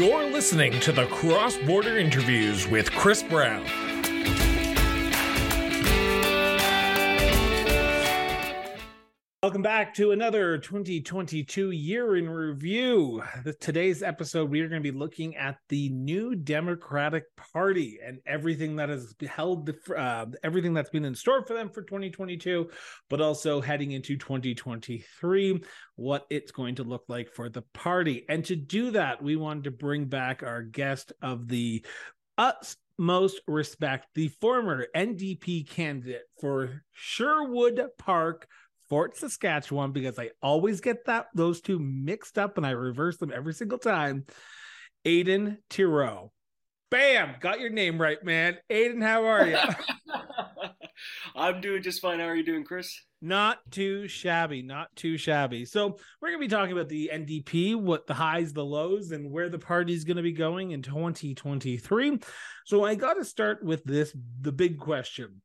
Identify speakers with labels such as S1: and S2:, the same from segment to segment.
S1: You're listening to the Cross Border Interviews with Chris Brown. Welcome back to another 2022 year in review. Today's episode, we are going to be looking at the new Democratic Party and everything that has held, uh, everything that's been in store for them for 2022, but also heading into 2023, what it's going to look like for the party. And to do that, we wanted to bring back our guest of the utmost respect, the former NDP candidate for Sherwood Park Fort Saskatchewan because I always get that those two mixed up and I reverse them every single time. Aiden Tiro. Bam! Got your name right, man. Aiden, how are you?
S2: I'm doing just fine. How are you doing, Chris?
S1: Not too shabby, not too shabby. So, we're going to be talking about the NDP, what the highs, the lows, and where the party's going to be going in 2023. So, I got to start with this the big question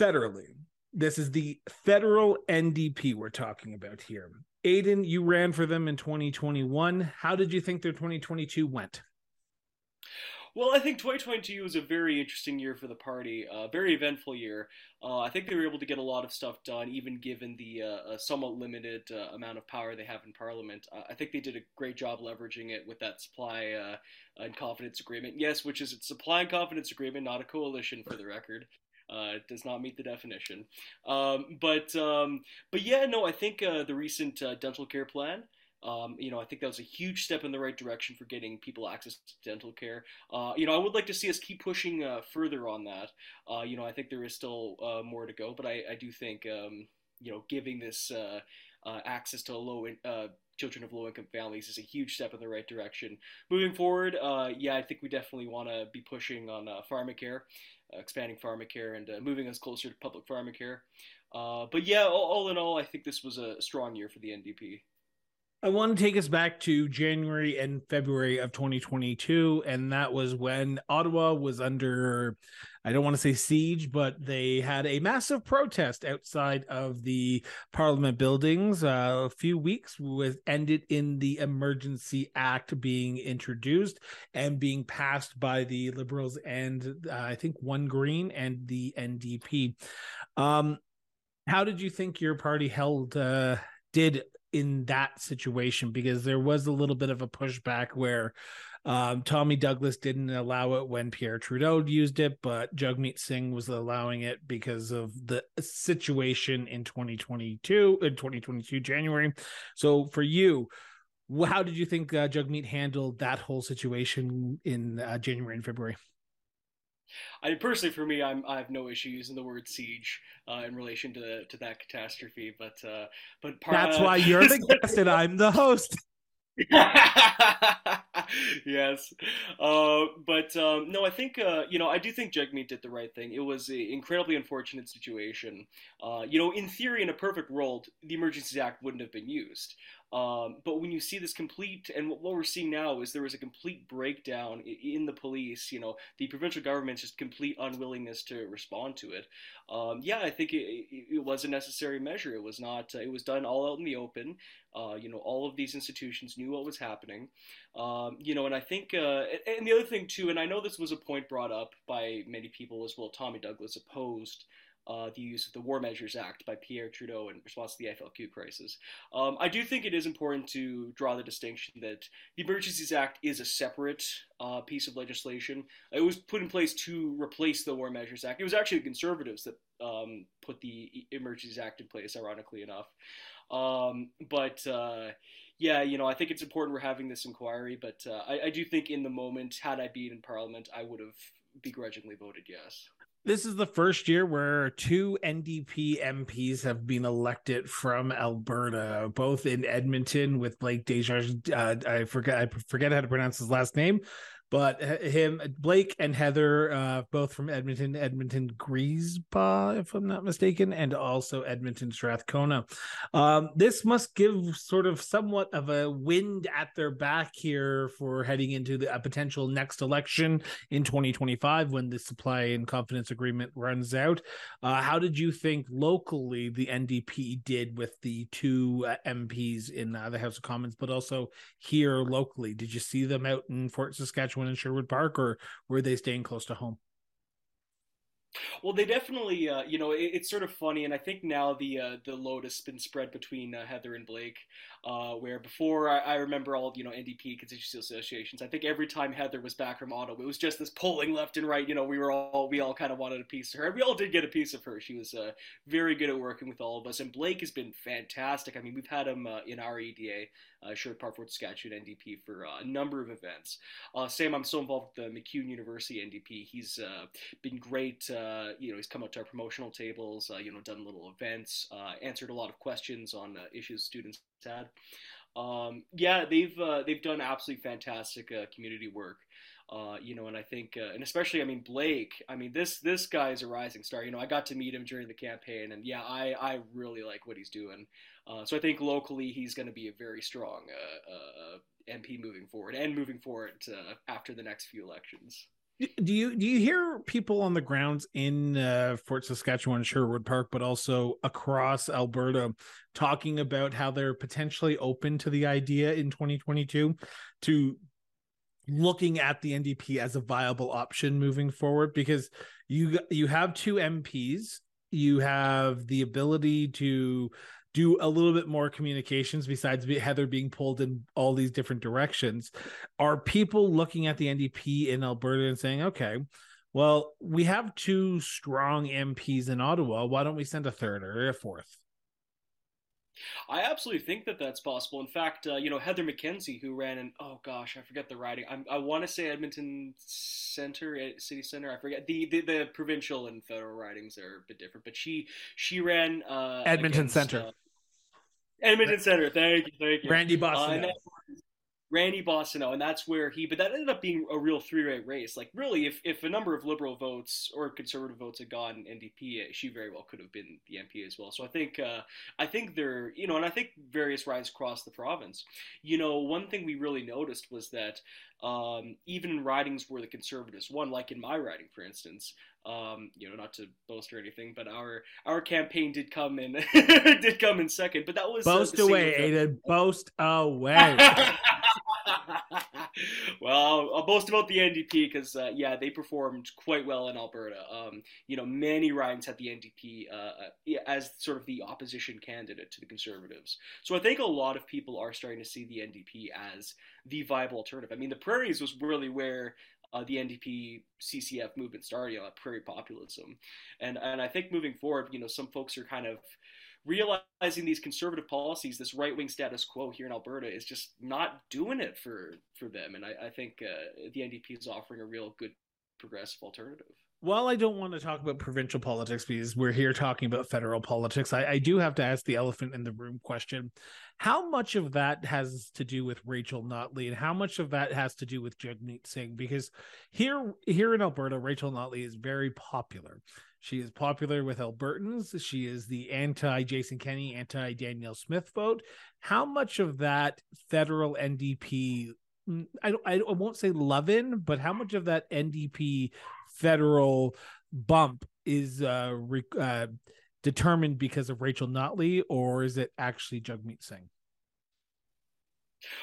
S1: federally this is the federal NDP we're talking about here. Aiden, you ran for them in 2021. How did you think their 2022 went?
S2: Well, I think 2022 was a very interesting year for the party, a very eventful year. Uh, I think they were able to get a lot of stuff done, even given the uh, somewhat limited uh, amount of power they have in Parliament. I think they did a great job leveraging it with that supply uh, and confidence agreement. Yes, which is a supply and confidence agreement, not a coalition, for the record. Uh, it does not meet the definition. Um, but um, but yeah, no, I think uh, the recent uh, dental care plan. Um, you know, I think that was a huge step in the right direction for getting people access to dental care. Uh, you know, I would like to see us keep pushing uh, further on that. Uh, you know, I think there is still more to go, but I, I do think um, you know giving this access to low children of low income families is a huge step in the right direction. Moving forward, uh, yeah, I think we definitely want to be pushing on uh, pharmacare expanding pharmacare and uh, moving us closer to public pharmacare. Uh, but yeah, all, all, in all, I think this was a strong year for the NDP.
S1: I want to take us back to January and February of 2022, and that was when Ottawa was under, I don't want to say siege, but they had a massive protest outside of the Parliament buildings. Uh, a few weeks with ended in the Emergency Act being introduced and being passed by the Liberals and uh, I think one Green and the NDP. Um, how did you think your party held? Uh, did in that situation because there was a little bit of a pushback where um, Tommy Douglas didn't allow it when Pierre Trudeau used it, but Jagmeet Singh was allowing it because of the situation in 2022 in 2022 January. So for you, how did you think uh, Jagmeet handled that whole situation in uh, January and February?
S2: I personally, for me, I'm I have no issue using the word siege uh, in relation to to that catastrophe. But uh, but
S1: part, that's why you're the guest and I'm the host.
S2: yes, uh, but um, no, I think uh, you know I do think Jagmeet did the right thing. It was an incredibly unfortunate situation. Uh, you know, in theory, in a perfect world, the Emergencies Act wouldn't have been used. Um, but when you see this complete, and what we're seeing now is there was a complete breakdown in the police. You know, the provincial government's just complete unwillingness to respond to it. Um, yeah, I think it, it, was a necessary measure. It was not. Uh, it was done all out in the open. Uh, you know, all of these institutions knew what was happening. Um, you know, and I think, uh, and the other thing too, and I know this was a point brought up by many people as well. Tommy Douglas opposed uh, the use of the War Measures Act by Pierre Trudeau in response to the FLQ crisis. Um, I do think it is important to draw the distinction that the Emergencies Act is a separate uh, piece of legislation. It was put in place to replace the War Measures Act. It was actually the Conservatives that um, put the Emergencies Act in place, ironically enough. Um, but uh, yeah, you know, I think it's important we're having this inquiry. But uh, I, I do think in the moment, had I been in Parliament, I would have begrudgingly voted yes
S1: this is the first year where two NDP MPs have been elected from Alberta, both in Edmonton with Blake Desjardins. Uh, I forget I forget how to pronounce his last name, but him, Blake, and Heather, uh, both from Edmonton, Edmonton Griesbach, if I'm not mistaken, and also Edmonton Strathcona. Um, this must give sort of somewhat of a wind at their back here for heading into the, a potential next election in 2025 when the supply and confidence agreement runs out. Uh, how did you think locally the NDP did with the two uh, MPs in uh, the House of Commons, but also here locally? Did you see them out in Fort Saskatchewan? And Sherwood Park, or were they staying close to home?
S2: Well, they definitely, uh, you know, it, it's sort of funny, and I think now the uh, the load has been spread between uh, Heather and Blake, uh, where before I, I, remember all you know NDP constituency associations. I think every time Heather was back from Ottawa, it was just this polling left and right. You know, we were all we all kind of wanted a piece of her, and we all did get a piece of her. She was uh, very good at working with all of us, and Blake has been fantastic. I mean, we've had him uh, in our EDA uh, Sherwood Park Fort Saskatchewan NDP for uh, a number of events. Uh, Sam, I'm so involved with the MacEwan University NDP. He's uh, been great. You know, he's come up to our promotional tables. You know, done little events, answered a lot of questions on issues students had. Um, yeah, they've they've done absolutely fantastic community work. Uh, you know, and I think, uh, and especially, I mean, Blake. I mean, this this guy is a rising star. You know, I got to meet him during the campaign, and yeah, I I really like what he's doing. Uh, so I think locally he's going to be a very strong uh, uh, MP moving forward and moving forward after the next few elections.
S1: Do you do you hear people on the grounds in uh, Fort Saskatchewan, Sherwood Park, but also across Alberta, talking about how they're potentially open to the idea in 2022 to looking at the NDP as a viable option moving forward? Because you you have two MPs, you have the ability to do a little bit more communications besides Heather being pulled in all these different directions. Are people looking at the NDP in Alberta and saying, okay, well, we have two strong MPs in Ottawa. Why don't we send a third or a fourth?
S2: I absolutely think that that's possible. In fact, uh, you know Heather McKenzie, who ran in oh gosh, I forget the riding. I'm, i want to say Edmonton Center, eh, City Center. I forget the, the, the provincial and federal ridings are a bit different, but she she ran uh,
S1: Edmonton against, Center. Uh,
S2: Edmonton Center. Thank you, thank you.
S1: Randy Boston. Uh,
S2: Randy Boissonnault, and that's where he. But that ended up being a real three-way race. Like really, if if a number of liberal votes or conservative votes had gone NDP, she very well could have been the MP as well. So I think uh, I think there, you know, and I think various rides across the province. You know, one thing we really noticed was that um, even in ridings where the conservatives won, like in my riding, for instance, um, you know, not to boast or anything, but our our campaign did come in did come in second. But that was
S1: boast uh, away, Aiden. Boast away.
S2: well, I'll, boast about the NDP because uh, yeah, they performed quite well in Alberta. Um, you know, many ridings had the NDP uh, uh as sort of the opposition candidate to the Conservatives. So I think a lot of people are starting to see the NDP as the viable alternative. I mean, the Prairies was really where uh, the NDP CCF movement started, you know, prairie populism, and and I think moving forward, you know, some folks are kind of realizing these conservative policies, this right wing status quo here in Alberta is just not doing it for for them, and I, I think uh, the NDP is offering a real good progressive alternative.
S1: While I don't want to talk about provincial politics because we're here talking about federal politics, I, I do have to ask the elephant in the room question. How much of that has to do with Rachel Notley and how much of that has to do with Jagmeet Singh? Because here here in Alberta, Rachel Notley is very popular. She is popular with Albertans. She is the anti Jason Kenney, anti Danielle Smith vote. How much of that federal NDP, I, I won't say love in, but how much of that NDP federal bump is uh, re, uh, determined because of Rachel Notley, or is it actually Jagmeet Singh?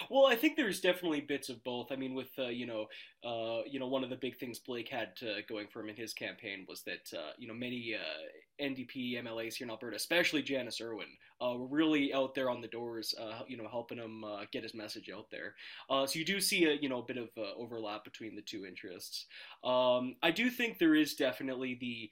S2: Well, I think there's definitely bits of both. I mean, with uh, you know, uh, you know, one of the big things Blake had uh, going for him in his campaign was that uh, you know many uh, NDP MLAs here in Alberta, especially Janis Irwin, uh, were really out there on the doors, you know, helping him get his message out there. so you do see a you know a bit of overlap between the two interests. Um, I do think there is definitely the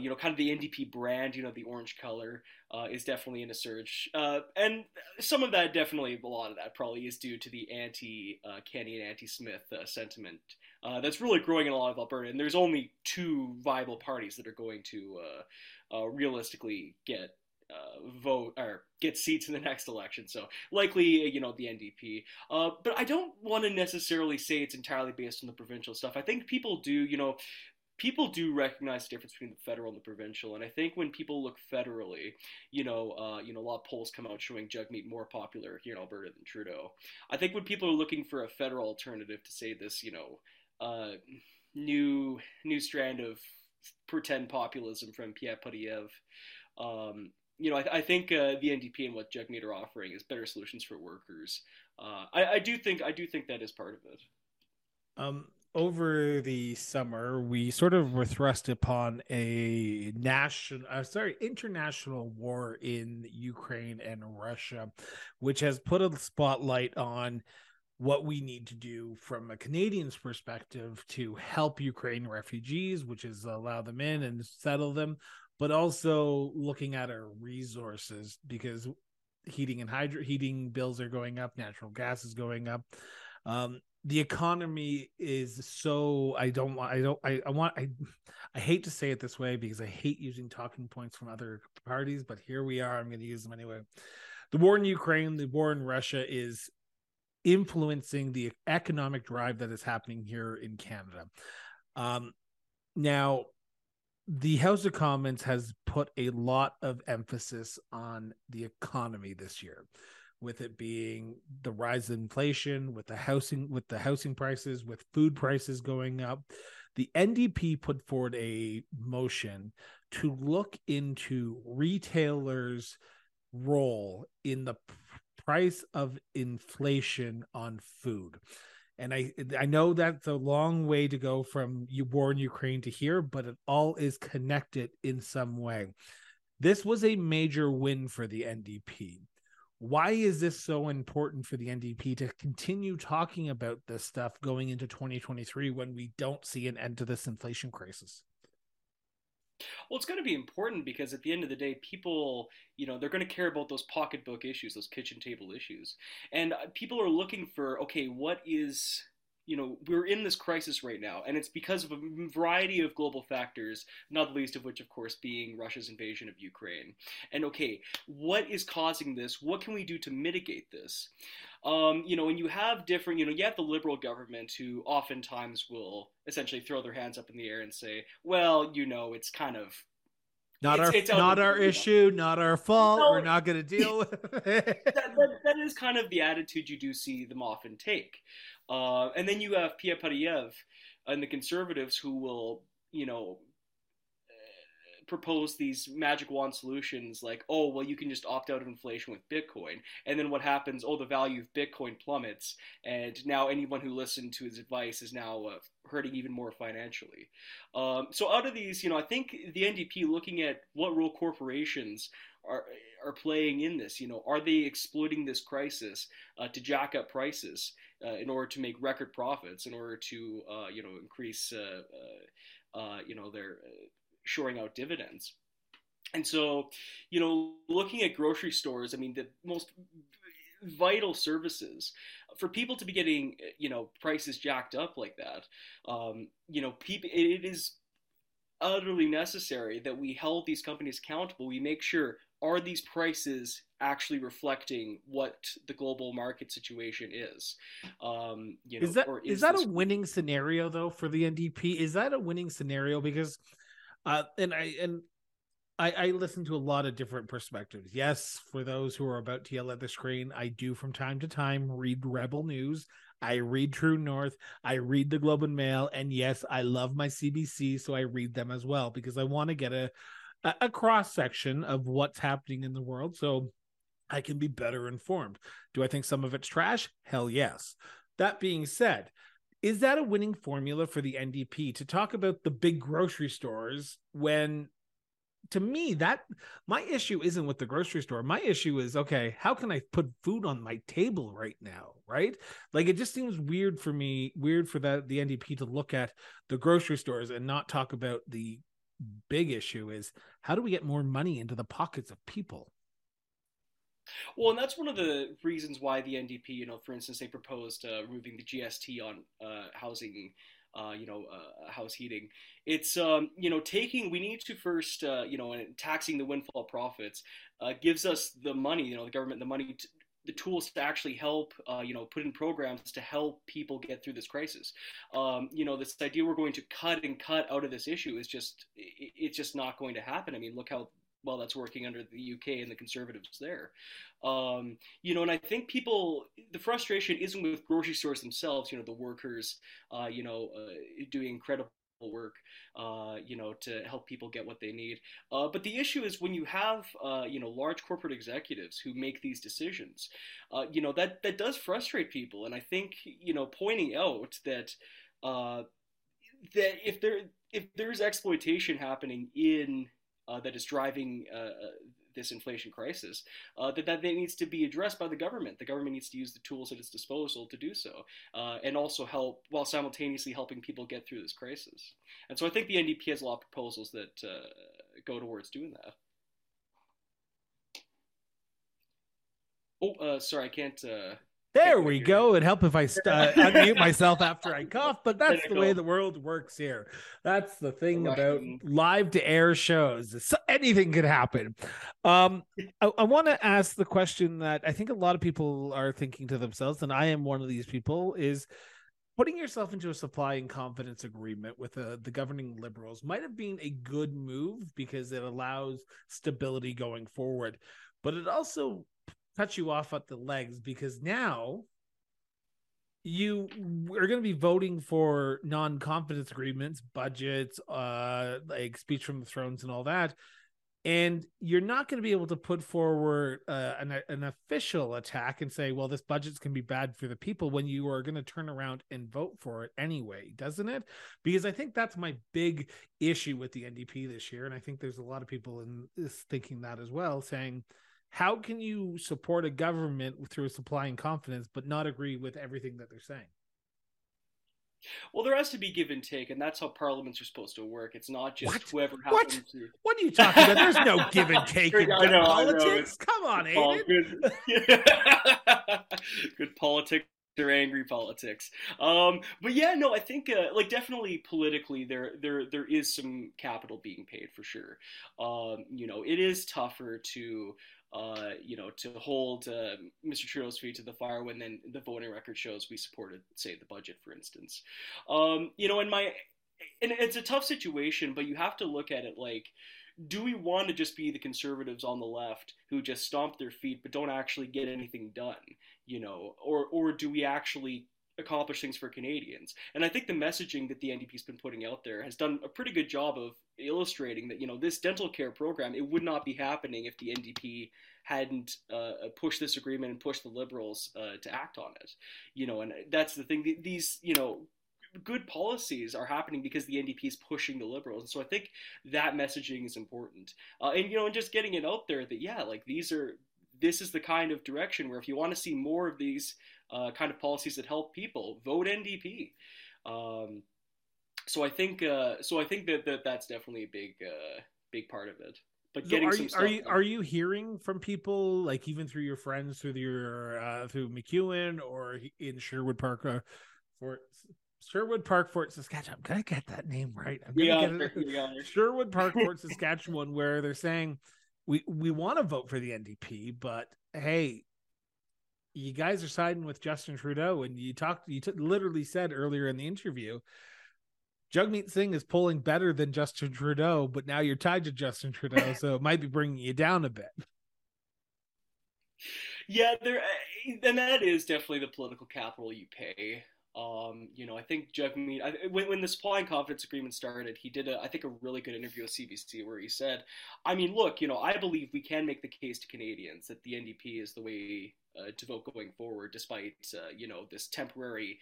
S2: you know kind of the NDP brand, you know, the orange color uh, is definitely in a surge, uh, and some of that definitely a lot of that probably is due to the anti uh, Kenney and anti Smith uh, sentiment uh, that's really growing in a lot of Alberta. And there's only two viable parties that are going to uh, realistically get vote or get seats in the next election. So likely, you know, the NDP. But I don't want to necessarily say it's entirely based on the provincial stuff. I think people do, you know, people do recognize the difference between the federal and the provincial. And I think when people look federally, you know, uh, you know, a lot of polls come out showing Jagmeet more popular here in Alberta than Trudeau. I think when people are looking for a federal alternative to say this, you know, uh, new new strand of pretend populism from Pierre Poilievre, um, you know, I, I think uh, the NDP and what Jagmeet are offering is better solutions for workers. Uh, I, I, do think I do think that is part of it.
S1: Um, over the summer, we sort of were thrust upon a national, uh, sorry, international war in Ukraine and Russia, which has put a spotlight on what we need to do from a Canadian's perspective to help Ukraine refugees, which is allow them in and settle them, but also looking at our resources because heating and hydro heating bills are going up, natural gas is going up. Um, the economy is so I don't want I don't I, I want I I hate to say it this way because I hate using talking points from other parties, but here we are. I'm going to use them anyway. The war in Ukraine, the war in Russia is influencing the economic drive that is happening here in Canada. Um, now, the House of Commons has put a lot of emphasis on the economy this year with it being the rise in inflation, with the housing, with the housing prices, with food prices going up. The NDP put forward a motion to look into retailers' role in the price of inflation on food. And I I know that's a long way to go from you war in Ukraine to here, but it all is connected in some way. This was a major win for the NDP why is this so important for the NDP to continue talking about this stuff going into 2023 when we don't see an end to this inflation crisis?
S2: Well, it's going to be important because at the end of the day, people, you know, they're going to care about those pocketbook issues, those kitchen table issues. And uh, people are looking for, okay, what is you know, we're in this crisis right now, and it's because of a variety of global factors, not the least of which, of course, being Russia's invasion of Ukraine. And okay, what is causing this? What can we do to mitigate this? Um, you know, when you have different, you know, you have the liberal government who oftentimes will essentially throw their hands up in the air and say, well, you know, it's kind of
S1: not it's, our it's not our issue, not our fault. No, We're not going to deal with
S2: it. that, that, that is kind of the attitude you do see them often take. Uh, and then you have Pierre Poilievre and the conservatives who will, you know, propose these magic wand solutions like, oh, well, you can just opt out of inflation with Bitcoin. And then what happens? Oh, the value of Bitcoin plummets. And now anyone who listened to his advice is now uh, hurting even more financially. Um, so out of these, you know, I think the NDP looking at what role corporations are are playing in this. You know, are they exploiting this crisis uh, to jack up prices uh, in order to make record profits, in order to uh, you know increase uh, uh, uh, you know their shoring out dividends? And so, you know, looking at grocery stores, I mean, the most vital services for people to be getting you know prices jacked up like that um, you know people it is utterly necessary that we hold these companies accountable we make sure are these prices actually reflecting what the global market situation is? Um, you know,
S1: is that is, is that this... a winning scenario though for the NDP? Is that a winning scenario because, uh, and I and I, I listen to a lot of different perspectives. Yes, for those who are about to yell at the screen, I do from time to time read Rebel News. I read True North. I read the Globe and Mail, and yes, I love my CBC, so I read them as well because I want to get a a, a cross section of what's happening in the world so I can be better informed. Do I think some of it's trash? Hell yes. That being said, is that a winning formula for the NDP to talk about the big grocery stores when to me that my issue isn't with the grocery store my issue is okay how can i put food on my table right now right like it just seems weird for me weird for that the ndp to look at the grocery stores and not talk about the big issue is how do we get more money into the pockets of people?
S2: Well, and that's one of the reasons why the NDP, you know, for instance, they proposed uh, removing the GST on uh, housing uh, you know, uh, house heating. It's um, you know taking. We need to first uh, you know taxing the windfall profits uh, gives us the money. You know, the government the money. To, the tools to actually help, uh, you know, put in programs to help people get through this crisis. Um, you know, this idea we're going to cut and cut out of this issue is just, it's just not going to happen. I mean, look how well that's working under the UK and the Conservatives there. Um, you know, and I think people, the frustration isn't with grocery stores themselves. You know, the workers, uh, you know, uh, doing incredible work, uh, you know, to help people get what they need. Uh, but the issue is when you have, uh, you know, large corporate executives who make these decisions, uh, you know, that that does frustrate people. And I think, you know, pointing out that uh, that if there if there's exploitation happening in uh, that is driving this inflation crisis, uh, that that needs to be addressed by the government. The government needs to use the tools at its disposal to do so, uh, and also help while simultaneously helping people get through this crisis. And so I think the NDP has a lot of proposals that uh, go towards doing that. Oh, uh, sorry, I can't. Uh,
S1: there we go. It'd help if I st- uh, unmute myself after I cough, but that's the way the world works here. That's the thing about live to air shows. So anything could happen. Um, I, I want to ask the question that I think a lot of people are thinking to themselves, and I am one of these people, is putting yourself into a supply and confidence agreement with uh, the governing liberals might have been a good move because it allows stability going forward, but it also cut you off at the legs because now you are going to be voting for non-confidence agreements, budgets, uh, like speech from the thrones and all that, and you're not going to be able to put forward uh, an, an official attack and say, "Well, this budget's can be bad for the people," when you are going to turn around and vote for it anyway, doesn't it? Because I think that's my big issue with the NDP this year, and I think there's a lot of people in this thinking that as well, saying how can you support a government through supplying confidence but not agree with everything that they're saying?
S2: Well, there has to be give and take, and that's how parliaments are supposed to work. It's not just
S1: what?
S2: whoever
S1: happens
S2: what? to.
S1: What are you talking about? There's no give and take in know, politics. Come on, Aiden.
S2: Good. good politics or angry politics. Um, but yeah, no, I think uh, like definitely politically there there there is some capital being paid for sure. Um, you know, it is tougher to uh, you know, to hold uh, Mr. Trudeau's feet to the fire when then the voting record shows we supported, say, the budget, for instance. Um, you know, and my, and it's a tough situation, but you have to look at it like, do we want to just be the conservatives on the left who just stomp their feet but don't actually get anything done, you know, or or do we actually accomplish things for Canadians. And I think the messaging that the NDP's been putting out there has done a pretty good job of illustrating that you know this dental care program it would not be happening if the NDP hadn't uh, pushed this agreement and pushed the Liberals uh, to act on it. You know, and that's the thing. These you know good policies are happening because the NDP is pushing the Liberals, and so I think that messaging is important. Uh, and you know, and just getting it out there that yeah, like these are this is the kind of direction where if you want to see more of these uh, kind of policies that help people, vote NDP. Um, so I think uh, so I think that, that that's definitely a big uh, big part of it. But getting
S1: so are, you, are you are you hearing from people like even through your friends through your uh, through MacEwan or in Sherwood Park uh, Fort Sherwood Park Fort Saskatchewan? I'm gonna get that name right. I'm gonna yeah, get it. Yeah. Sherwood Park Fort Saskatchewan, where they're saying we we want to vote for the NDP, but hey, you guys are siding with Justin Trudeau, and you talked, you t- literally said earlier in the interview, Jagmeet Singh is polling better than Justin Trudeau, but now you're tied to Justin Trudeau, so it might be bringing you down a bit.
S2: Yeah, there, and that is definitely the political capital you pay. Um, you know, I think Jagmeet, I, when, when the supply and confidence agreement started, he did, a, I think, a really good interview with CBC where he said, I mean, look, you know, I believe we can make the case to Canadians that the NDP is the way uh, to vote going forward, despite, uh, you know, this temporary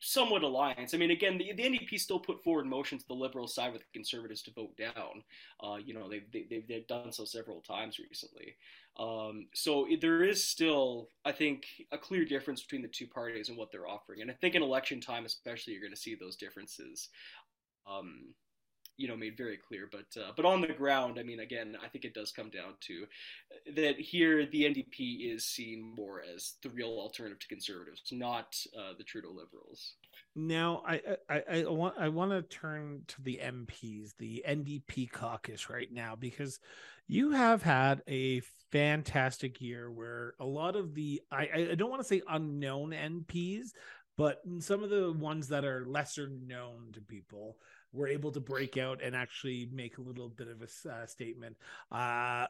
S2: somewhat alliance. I mean, again, the, the NDP still put forward motions to the Liberal side with the Conservatives to vote down. Uh, you know, they've, they, they've done so several times recently. Um, so there is still, I think, a clear difference between the two parties and what they're offering. And I think in election time, especially, you're going to see those differences. Um, you know made very clear but uh, but on the ground i mean again i think it does come down to that here the ndp is seen more as the real alternative to conservatives not uh, the trudeau liberals.
S1: Now, I, I I want I want to turn to the MPs, the NDP caucus right now, because you have had a fantastic year where a lot of the I I don't want to say unknown MPs, but some of the ones that are lesser known to people were able to break out and actually make a little bit of a uh, statement. Uh, I,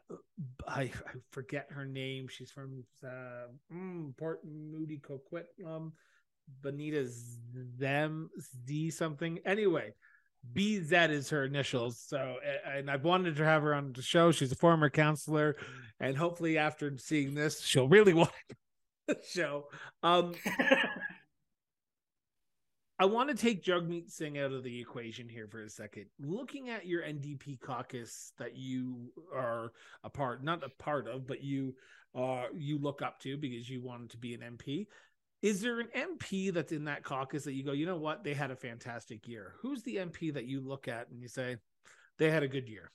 S1: I forget her name. She's from uh, mm, Port Moody Coquitlam. Bonita them Z something. Anyway, BZ is her initials. So, and I've wanted to have her on the show. She's a former counselor, and hopefully, after seeing this, she'll really want the show. Um, I want to take Jagmeet Singh out of the equation here for a second. Looking at your NDP caucus that you are a part, not a part of, but you uh you look up to because you wanted to be an MP. Is there an MP that's in that caucus that you go, you know what, they had a fantastic year? Who's the MP that you look at and you say they had a good year?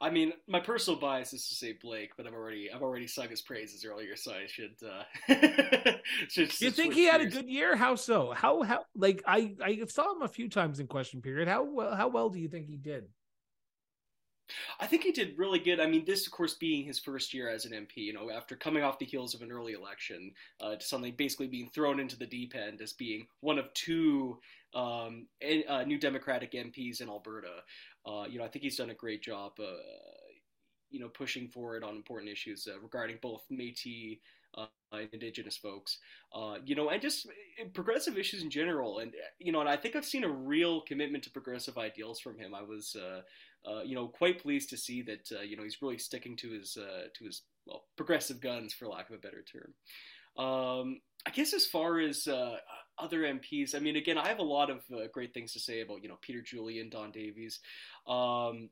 S2: I mean, my personal bias is to say Blake, but I've already I've already sung his praises earlier, so I should. Uh,
S1: should you think he had a good year? How so? How how like I I saw him a few times in question period. How well how well do you think he did?
S2: I think he did really good. I mean, this, of course, being his first year as an MP, you know, after coming off the heels of an early election uh, to something basically being thrown into the deep end as being one of two uh, new Democratic MPs in Alberta. Uh, you know, I think he's done a great job, uh, you know, pushing forward on important issues uh, regarding both Métis uh, indigenous folks, uh, you know, and just eh, progressive issues in general. And, you know, and I think I've seen a real commitment to progressive ideals from him. I was, uh, uh, you know, quite pleased to see that, uh, you know, he's really sticking to his, uh, to his, well, progressive guns, for lack of a better term. Um, I guess as far as other MPs, I mean, again, I have a lot of great things to say about, you know, Peter Julian, Don Davies. Um,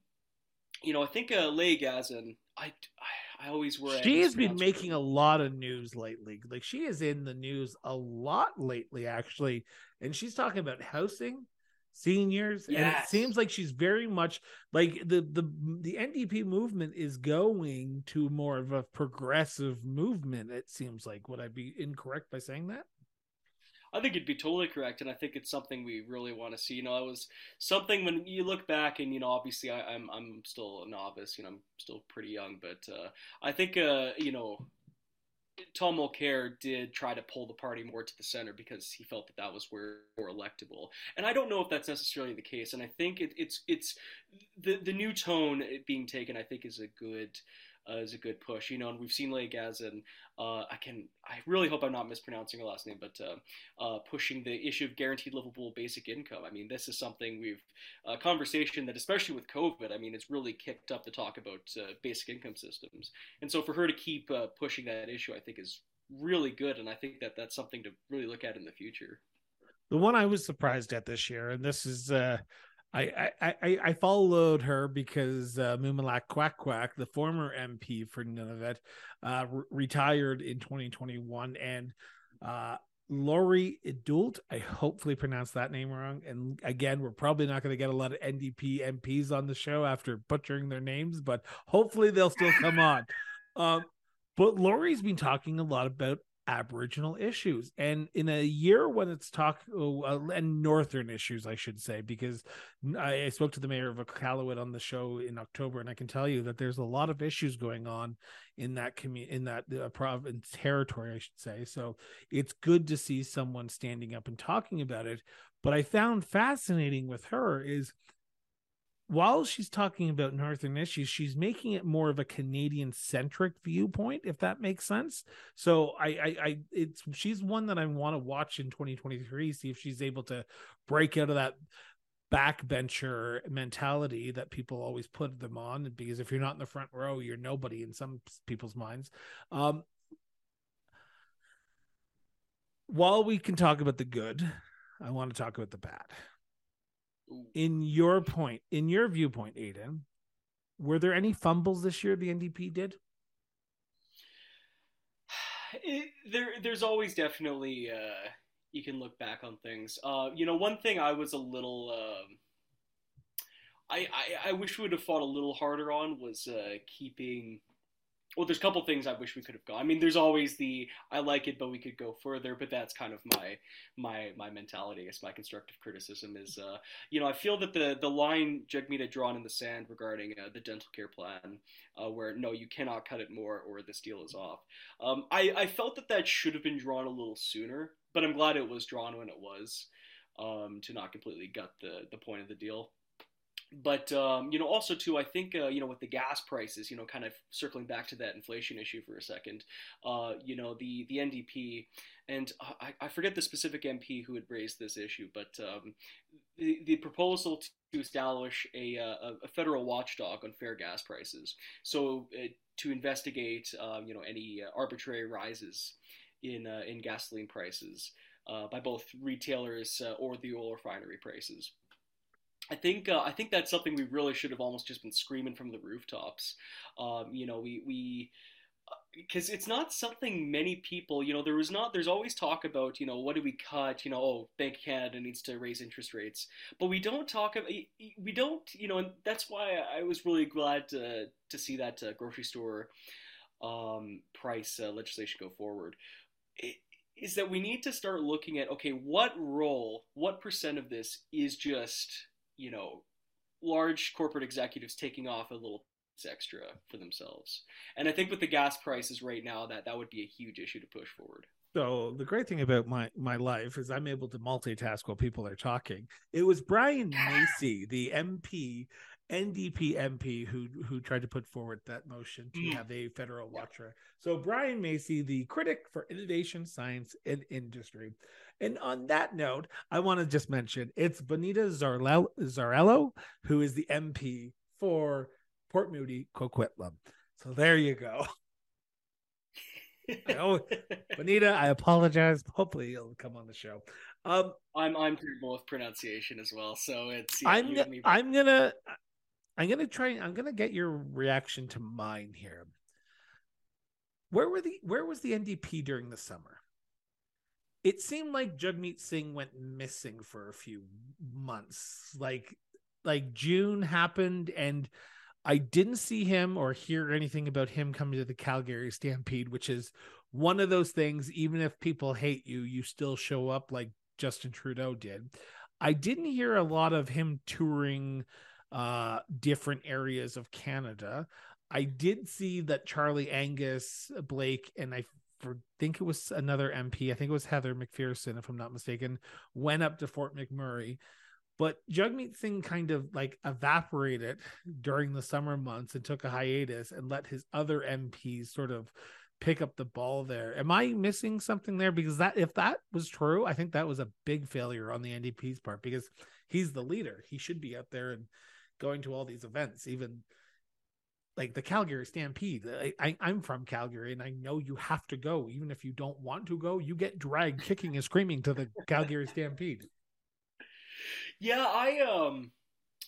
S2: you know, I think uh, Gazan, I, I I always worry.
S1: She has been making a lot of news lately. Like she is in the news a lot lately, actually, and she's talking about housing, seniors, yes. and it seems like she's very much like the the the NDP movement is going to more of a progressive movement. It seems like. Would I be incorrect by saying that?
S2: I think you'd be totally correct, and I think it's something we really want to see. You know, it was something when you look back, and you know, obviously, I, am I'm, I'm still a novice. You know, I'm still pretty young, but uh, I think uh, you know, Tom Mulcair did try to pull the party more to the center because he felt that that was where more electable. And I don't know if that's necessarily the case. And I think it, it's it's the the new tone being taken. I think is a good uh, is a good push. You know, and we've seen Leah Gazan. Uh, I can. I really hope I'm not mispronouncing her last name, but uh, uh, pushing the issue of guaranteed livable basic income. I mean, this is something we've a conversation that, especially with COVID, I mean, it's really kicked up the talk about uh, basic income systems. And so, for her to keep uh, pushing that issue, I think is really good, and I think that that's something to really look at in the future.
S1: The one I was surprised at this year, and this is uh, I, I, I followed her because uh, Mumilaaq Qaqqaq, the former MP for Nunavut, uh, re- retired in 2021, and uh, Lori Idlout, I hopefully pronounced that name wrong. And again, we're probably not going to get a lot of NDP MPs on the show after butchering their names, but hopefully they'll still come on. Um, but Laurie's been talking a lot about Aboriginal issues. And in a year when it's talk oh, uh, and Northern issues, I should say, because I, I spoke to the mayor of Iqaluit on the show in October, and I can tell you that there's a lot of issues going on in that community, in that uh, province territory, I should say. So it's good to see someone standing up and talking about it. But I found fascinating with her is while she's talking about northern issues she's making it more of a canadian centric viewpoint if that makes sense. So I, I i it's she's one that i want to watch in 2023 see if she's able to break out of that backbencher mentality that people always put them on because if you're not in the front row you're nobody in some people's minds. Um while we can talk about the good i want to talk about the bad in your point, in your viewpoint, Aiden, were there any fumbles this year the NDP did?
S2: It, there, there's always definitely uh, you can look back on things. Uh, you know, one thing I was a little, um, I, I, I wish we would have fought a little harder on was uh, keeping well, there's a couple things I wish we could have gone. I mean, there's always the I like it, but we could go further. But that's kind of my my my mentality. I guess my constructive criticism is, uh, you know, I feel that the the line Jagmeet had drawn in the sand regarding uh, the dental care plan, uh, where no, you cannot cut it more or this deal is off. Um, I I felt that that should have been drawn a little sooner, but I'm glad it was drawn when it was, um, to not completely gut the the point of the deal but um, you know also too i think uh, you know with the gas prices you know kind of circling back to that inflation issue for a second uh, you know the the ndp and I, I, forget the specific mp who had raised this issue but um, the, the proposal to establish a, uh, a, a, federal watchdog on fair gas prices. So uh, to investigate um, you know any uh, arbitrary rises in uh, in gasoline prices by both retailers or the oil refinery prices I think uh, I think that's something we really should have almost just been screaming from the rooftops. Um, you know, we we because uh, it's not something many people. You know, there was not. There's always talk about you know what do we cut? You know, oh, Bank of Canada needs to raise interest rates, but we don't talk about. We don't. You know, and that's why I was really glad to to see that uh, grocery store um, price uh, legislation go forward. It, is that we need to start looking at okay, what role, what percent of this is just you know, large corporate executives taking off a little extra for themselves. And I think with the gas prices right now, that that would be a huge issue to push forward.
S1: So the great thing about my my life is I'm able to multitask while people are talking. It was Brian Masse, the MP, NDP MP, who who tried to put forward that motion to mm. have a federal watcher. So Brian Masse, the critic for innovation, science, and industry, and on that note, I want to just mention it's Bonita Zarrillo, who is the MP for Port Moody Coquitlam. So there you go. oh, Bonita, I apologize. Hopefully, you'll come on the show. Um,
S2: I'm I'm terrible with pronunciation as well, so it's.
S1: Yeah, I'm I'm gonna I'm gonna try. I'm gonna get your reaction to mine here. Where were the Where was the NDP during the summer? it seemed like Jagmeet Singh went missing for a few months. Like like June happened and I didn't see him or hear anything about him coming to the Calgary Stampede, which is one of those things even if people hate you, you still show up like Justin Trudeau did. I didn't hear a lot of him touring uh different areas of Canada. I did see that Charlie Angus Blake and I think it was another MP, I think it was Heather McPherson, if I'm not mistaken, went up to Fort McMurray. But Jagmeet Singh kind of like evaporated during the summer months and took a hiatus and let his other MPs sort of pick up the ball there. Am I missing something there? Because that if that was true, I think that was a big failure on the NDP's part because he's the leader. He should be up there and going to all these events, even like the Calgary Stampede. I, am from Calgary and I know you have to go. Even if you don't want to go, you get dragged kicking and screaming to the Calgary Stampede.
S2: Yeah, I um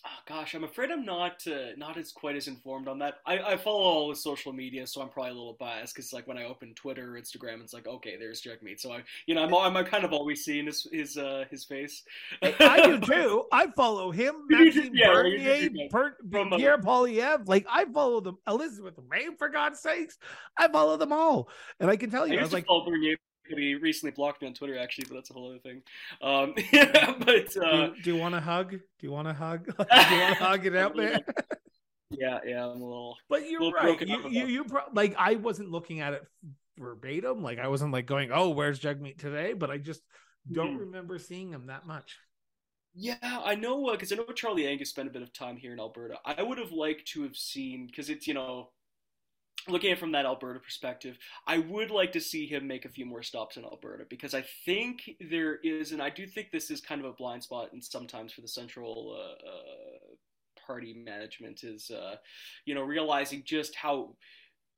S2: oh gosh, I'm afraid I'm not uh, not as quite as informed on that. I, I follow all the social media, so I'm probably a little biased because like when I open Twitter or Instagram, it's like okay, there's Jagmeet. So I, you know, I'm I'm kind of always seeing his his uh, his face.
S1: I do too. I follow him, Maxime yeah, Bernier, per- uh, Pierre Poilievre. Like I follow them. Elizabeth May, for God's sakes, I follow them all, and I can tell you, I,
S2: I
S1: was like.
S2: Bernier he recently blocked me on Twitter, actually, but that's a whole other thing. Um, yeah, but
S1: uh, do, do, you want to hug? Do you want to hug? do you want to hug it out there?
S2: yeah, yeah, I'm a little.
S1: But you're
S2: little
S1: right. You, you, you, pro- like I wasn't looking at it verbatim. Like I wasn't like going, "Oh, where's Jagmeet today?" But I just don't mm. remember seeing him that much.
S2: Yeah, I know because uh, I know Charlie Angus spent a bit of time here in Alberta. I would have liked to have seen because it's you know looking at it from that Alberta perspective, I would like to see him make a few more stops in Alberta because I think there is, and I do think this is kind of a blind spot, and sometimes for the central uh, uh, party management is, uh, you know, realizing just how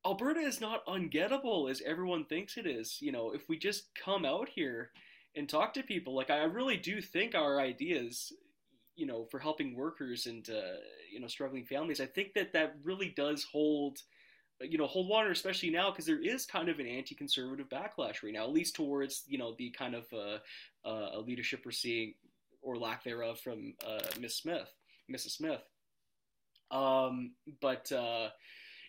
S2: Alberta is not ungettable as everyone thinks it is. You know, if we just come out here and talk to people, like I really do think our ideas you know for helping workers and uh, you know struggling families i think that that really does hold you know hold water especially now because there is kind of an anti-conservative backlash right now at least towards you know the kind of uh, uh, leadership we're seeing or lack thereof from uh, miss smith mrs smith um, but uh,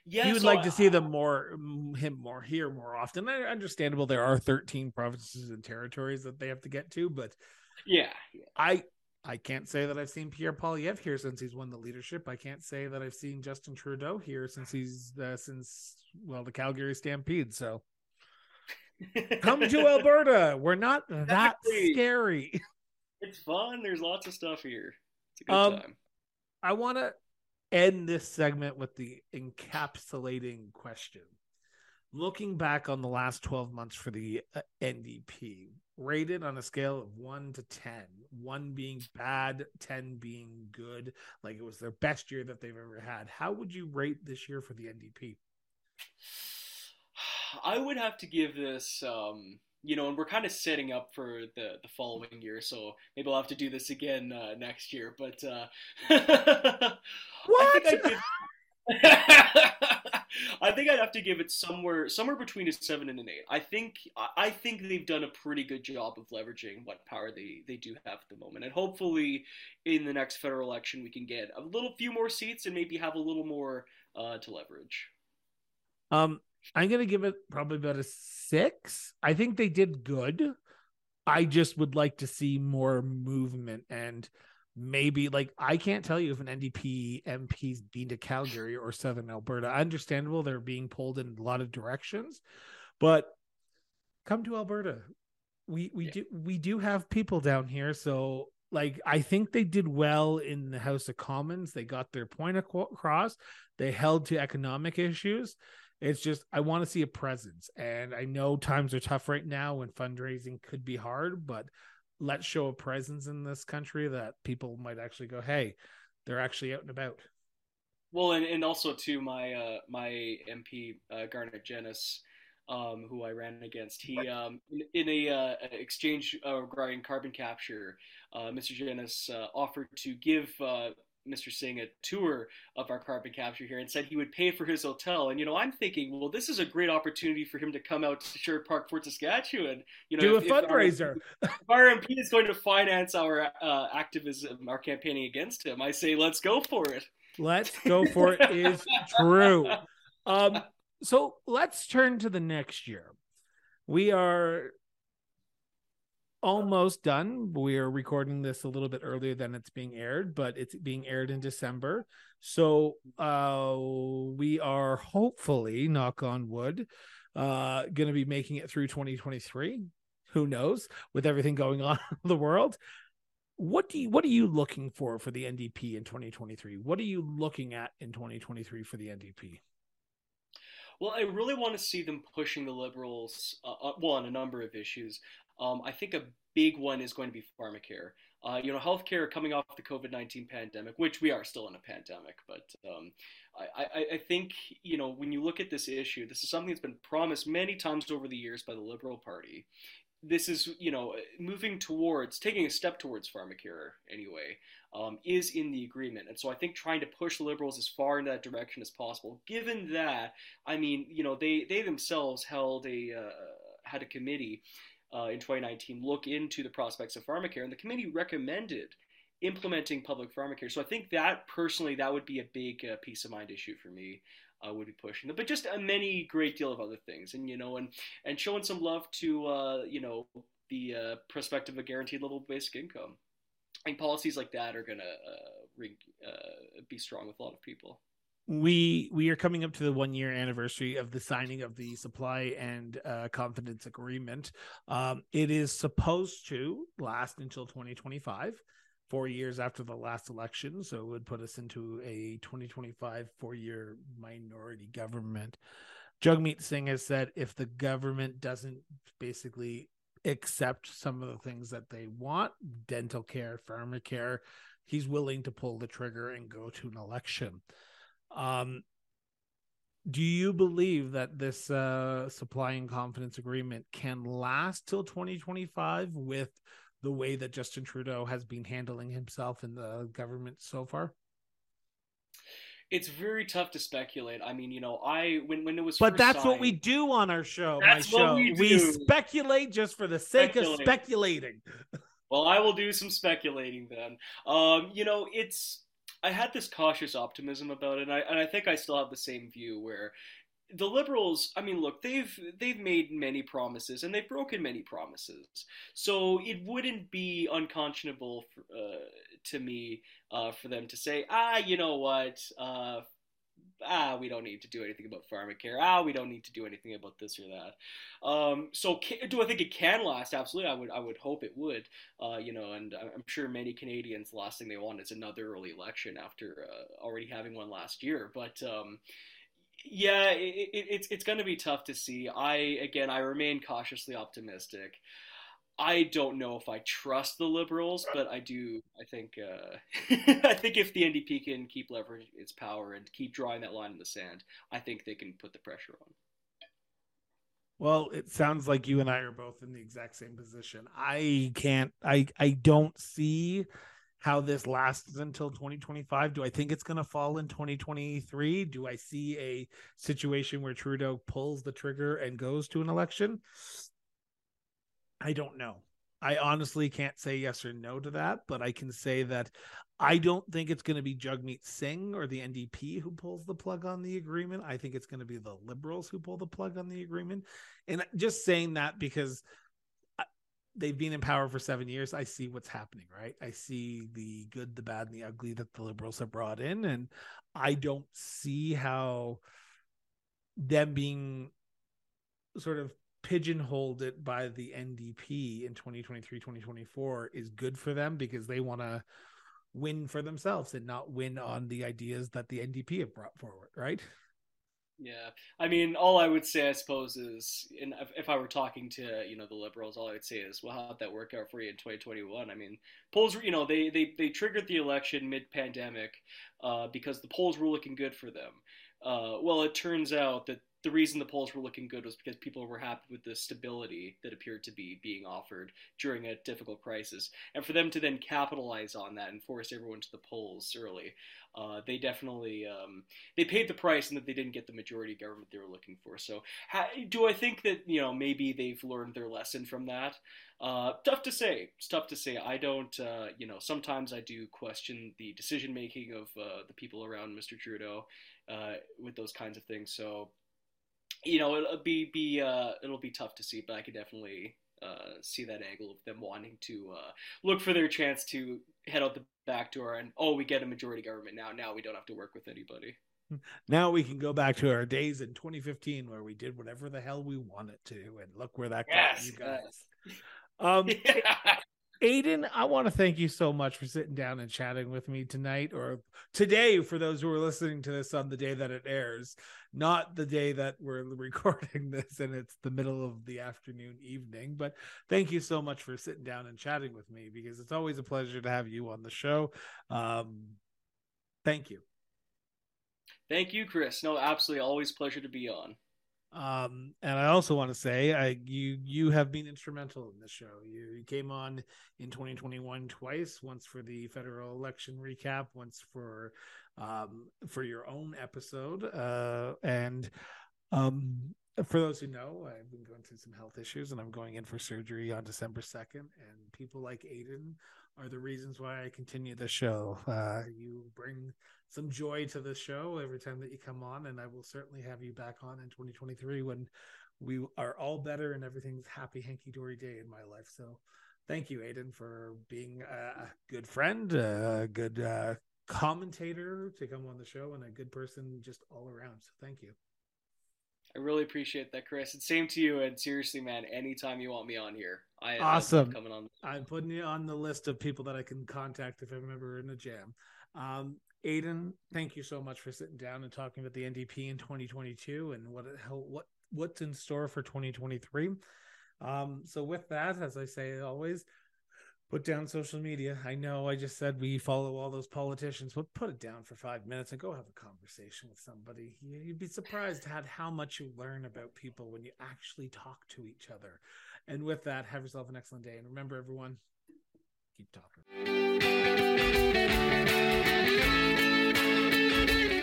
S2: Yeah,
S1: you would
S2: so
S1: like to see
S2: I-
S1: them more him more here more often. Understandable. There are 13 provinces and territories that they have to get to, but
S2: Yeah, yeah.
S1: I I can't say that I've seen Pierre Poilievre here since he's won the leadership. I can't say that I've seen Justin Trudeau here since he's uh, since well the Calgary Stampede. So come to Alberta. We're not that
S2: Exactly.
S1: scary.
S2: It's fun. There's lots of stuff here. It's a good
S1: Um,
S2: time.
S1: I want to end this segment with the encapsulating question. Looking back on the last 12 months for the uh, NDP, rated on a scale of 1 to 10, 1 being bad, 10 being good, like it was their best year that they've ever had, how would you rate this year for the NDP?
S2: I would have to give this, um, you know, and we're kind of setting up for the the following year, so maybe I'll have to do this again uh, next year. But uh,
S1: What?
S2: I think, I'd give, I think I'd have to give it somewhere somewhere between a seven and an eight. I think I- think they've done a pretty good job of leveraging what power they they do have at the moment, and hopefully in the next federal election we can get a little few more seats and maybe have a little more uh, to leverage.
S1: Um, I'm gonna give it probably about a six. I think they did good. I just would like to see more movement and maybe like I can't tell you if an NDP MP's been to Calgary or Southern Alberta. Understandable they're being pulled in a lot of directions, but come to Alberta. We we
S2: Yeah.
S1: do we do have people down here, so like I think they did well in the House of Commons. They got their point across. They held to economic issues. It's just I want to see a presence, and I know times are tough right now, and fundraising could be hard. But let's show a presence in this country that people might actually go, "Hey, they're actually out and about."
S2: Well, and, and also to my uh, my MP uh, Garnett Genuis, um, who I ran against, he um, in, in a uh, exchange uh, regarding carbon capture, uh, Mr. Jenis uh, offered to give uh, Mr. Singh a tour of our carbon capture here, and said he would pay for his hotel. And you know, I'm thinking, well, this is a great opportunity for him to come out to Sherwood Park, Fort Saskatchewan. You know,
S1: Do
S2: if-
S1: a
S2: if our-
S1: fundraiser.
S2: if our MP is going to finance our uh, activism, our campaigning against him, I say let's go for it.
S1: Let's go for it is true. Um, so let's turn to the next year. We are almost done. We are recording this a little bit earlier than it's being aired, but it's being aired in December. So uh we are hopefully, knock on wood, uh gonna be making it through 2023. Who knows with everything going on in the world. What do you what are you looking for for the NDP in 2023? What are you looking at in 2023 for the NDP?
S2: Well, I really want to see them pushing the liberals, uh, uh, well, on a number of issues. Um, I think a big one is going to be pharmacare. Uh, you know, healthcare coming off the COVID 19 pandemic, which we are still in a pandemic, but um, I, I, I think, you know, when you look at this issue, this is something that's been promised many times over the years by the Liberal Party. This is, you know, moving towards, taking a step towards pharmacare anyway, um, is in the agreement. And so I think trying to push Liberals as far in that direction as possible, given that, I mean, you know, they, they themselves held a, uh, had a committee uh, in 2019 look into the prospects of pharmacare, and the committee recommended implementing public pharmacare. So I think that personally, that would be a big uh, peace of mind issue for me. Uh, would be pushing them, but just a many great deal of other things, and you know, and and showing some love to uh, you know the uh, prospect of a guaranteed level basic income. I think policies like that are gonna uh, uh, be strong with a lot of people.
S1: We we are coming up to the one year anniversary of the signing of the supply and uh, confidence agreement. Um, it is supposed to last until 2025 four years after the last election. So it would put us into a 2025 four year minority government. Jagmeet Singh has said if the government doesn't basically accept some of the things that they want dental care pharmacare he's willing to pull the trigger and go to an election um, do you believe that this uh, supply and confidence agreement can last till 2025 with the way that Justin Trudeau has been handling himself in the government so far?
S2: It's very tough to speculate. I mean, you know, I when when it was
S1: But that's what we do on our show.
S2: That's what
S1: show.
S2: we
S1: we
S2: do.
S1: speculate just for the sake of speculating.
S2: Well, I will do some speculating then. Um, you know, it's I had this cautious optimism about it, and I, and I think I still have the same view where the liberals i mean look they've they've made many promises and they've broken many promises. So it wouldn't be unconscionable for, uh, to me uh, for them to say ah you know what? Uh, ah, we don't need to do anything about pharmacare. Ah, we don't need to do anything about this or that. Um, so can, do I think it can last? Absolutely, I would. I would hope it would. Uh, you know, and I'm sure many Canadians, the last thing they want is another early election after uh, already having one last year. But um, yeah, it, it, it's it's going to be tough to see. I again, I remain cautiously optimistic. I don't know if I trust the liberals, but I do. I think. Uh, I think if the NDP can keep leveraging its power and keep drawing that line in the sand, I think they can put the pressure on.
S1: Well, it sounds like you and I are both in the exact same position. I can't. I I don't see how this lasts until 2025. Do I think it's going to fall in 2023? Do I see a situation where Trudeau pulls the trigger and goes to an election? I don't know. I honestly can't say yes or no to that, but I can say that I don't think it's going to be Jagmeet Singh or the NDP who pulls the plug on the agreement. I think it's going to be the Liberals who pull the plug on the agreement. And just saying that because uh, they've been in power for seven years. I see what's happening, right? I see the good, the bad, and the ugly that the Liberals have brought in. And I don't see how them being sort of pigeonholed it by the NDP in 2023 2024 is good for them because they want to win for themselves and not win on the ideas that the NDP have brought forward, right?
S2: Yeah, I mean, all I would say, I suppose, is, and if, I were talking to you know the liberals, all I would say is, well, how'd that work out for you in 2021? I mean, polls, you know, they they they triggered the election mid-pandemic uh, because the polls were looking good for them. Uh, well, it turns out that the reason the polls were looking good was because people were happy with the stability that appeared to be being offered during a difficult crisis. And for them to then capitalize on that and force everyone to the polls early, uh, they definitely um, they paid the price and that they didn't get the majority government they were looking for. So, do I think that you know maybe they've learned their lesson from that? Uh, tough to say. It's tough to say. I don't. Uh, you know, sometimes I do question the decision making of uh, the people around Mr. Trudeau uh, with those kinds of things. So you know, it'll be be uh, it'll be tough to see, but I could definitely uh, see that angle of them wanting to uh, look for their chance to head out the back door and oh, we get a majority government now. Now we don't have to work with anybody.
S1: Now we can go back to our days in 2015 where we did whatever the hell we wanted to, and look where that
S2: yes,
S1: got you guys. Yes. Um, yeah. Aiden, I want to thank you so much for sitting down and chatting with me tonight or today for those who are listening to this on the day that it airs, not the day that we're recording this and it's the middle of the afternoon, evening. But thank you so much for sitting down and chatting with me because it's always a pleasure to have you on the show. Um, thank you.
S2: Thank you, Chris. No, absolutely. Always pleasure to be on.
S1: Um, and I also want to say, I you you have been instrumental in this show. You, you came on in 2021 twice, once for the federal election recap, once for um, for your own episode. Uh, and um, for those who know, I've been going through some health issues, and I'm going in for surgery on December 2nd. And people like Aiden are the reasons why I continue the show. Uh, you bring some joy to the show every time that you come on, and I will certainly have you back on in 2023 when we are all better and everything's happy, hanky dory day in my life. So, thank you, Aiden, for being a good friend, a good uh, commentator to come on the show, and a good person just all around. So, thank you.
S2: I really appreciate that, Chris. And same to you. And seriously, man, anytime you want me on here, I
S1: awesome coming on. I'm putting you on the list of people that I can contact if I'm ever in a jam. Um, Aiden, thank you so much for sitting down and talking about the NDP in 2022 and what what what's in store for 2023. Um, so with that, as I say always, put down social media. I know I just said we follow all those politicians, but put it down for five minutes and go have a conversation with somebody. You'd be surprised at how much you learn about people when you actually talk to each other. And with that, have yourself an excellent day. And remember, everyone, keep talking.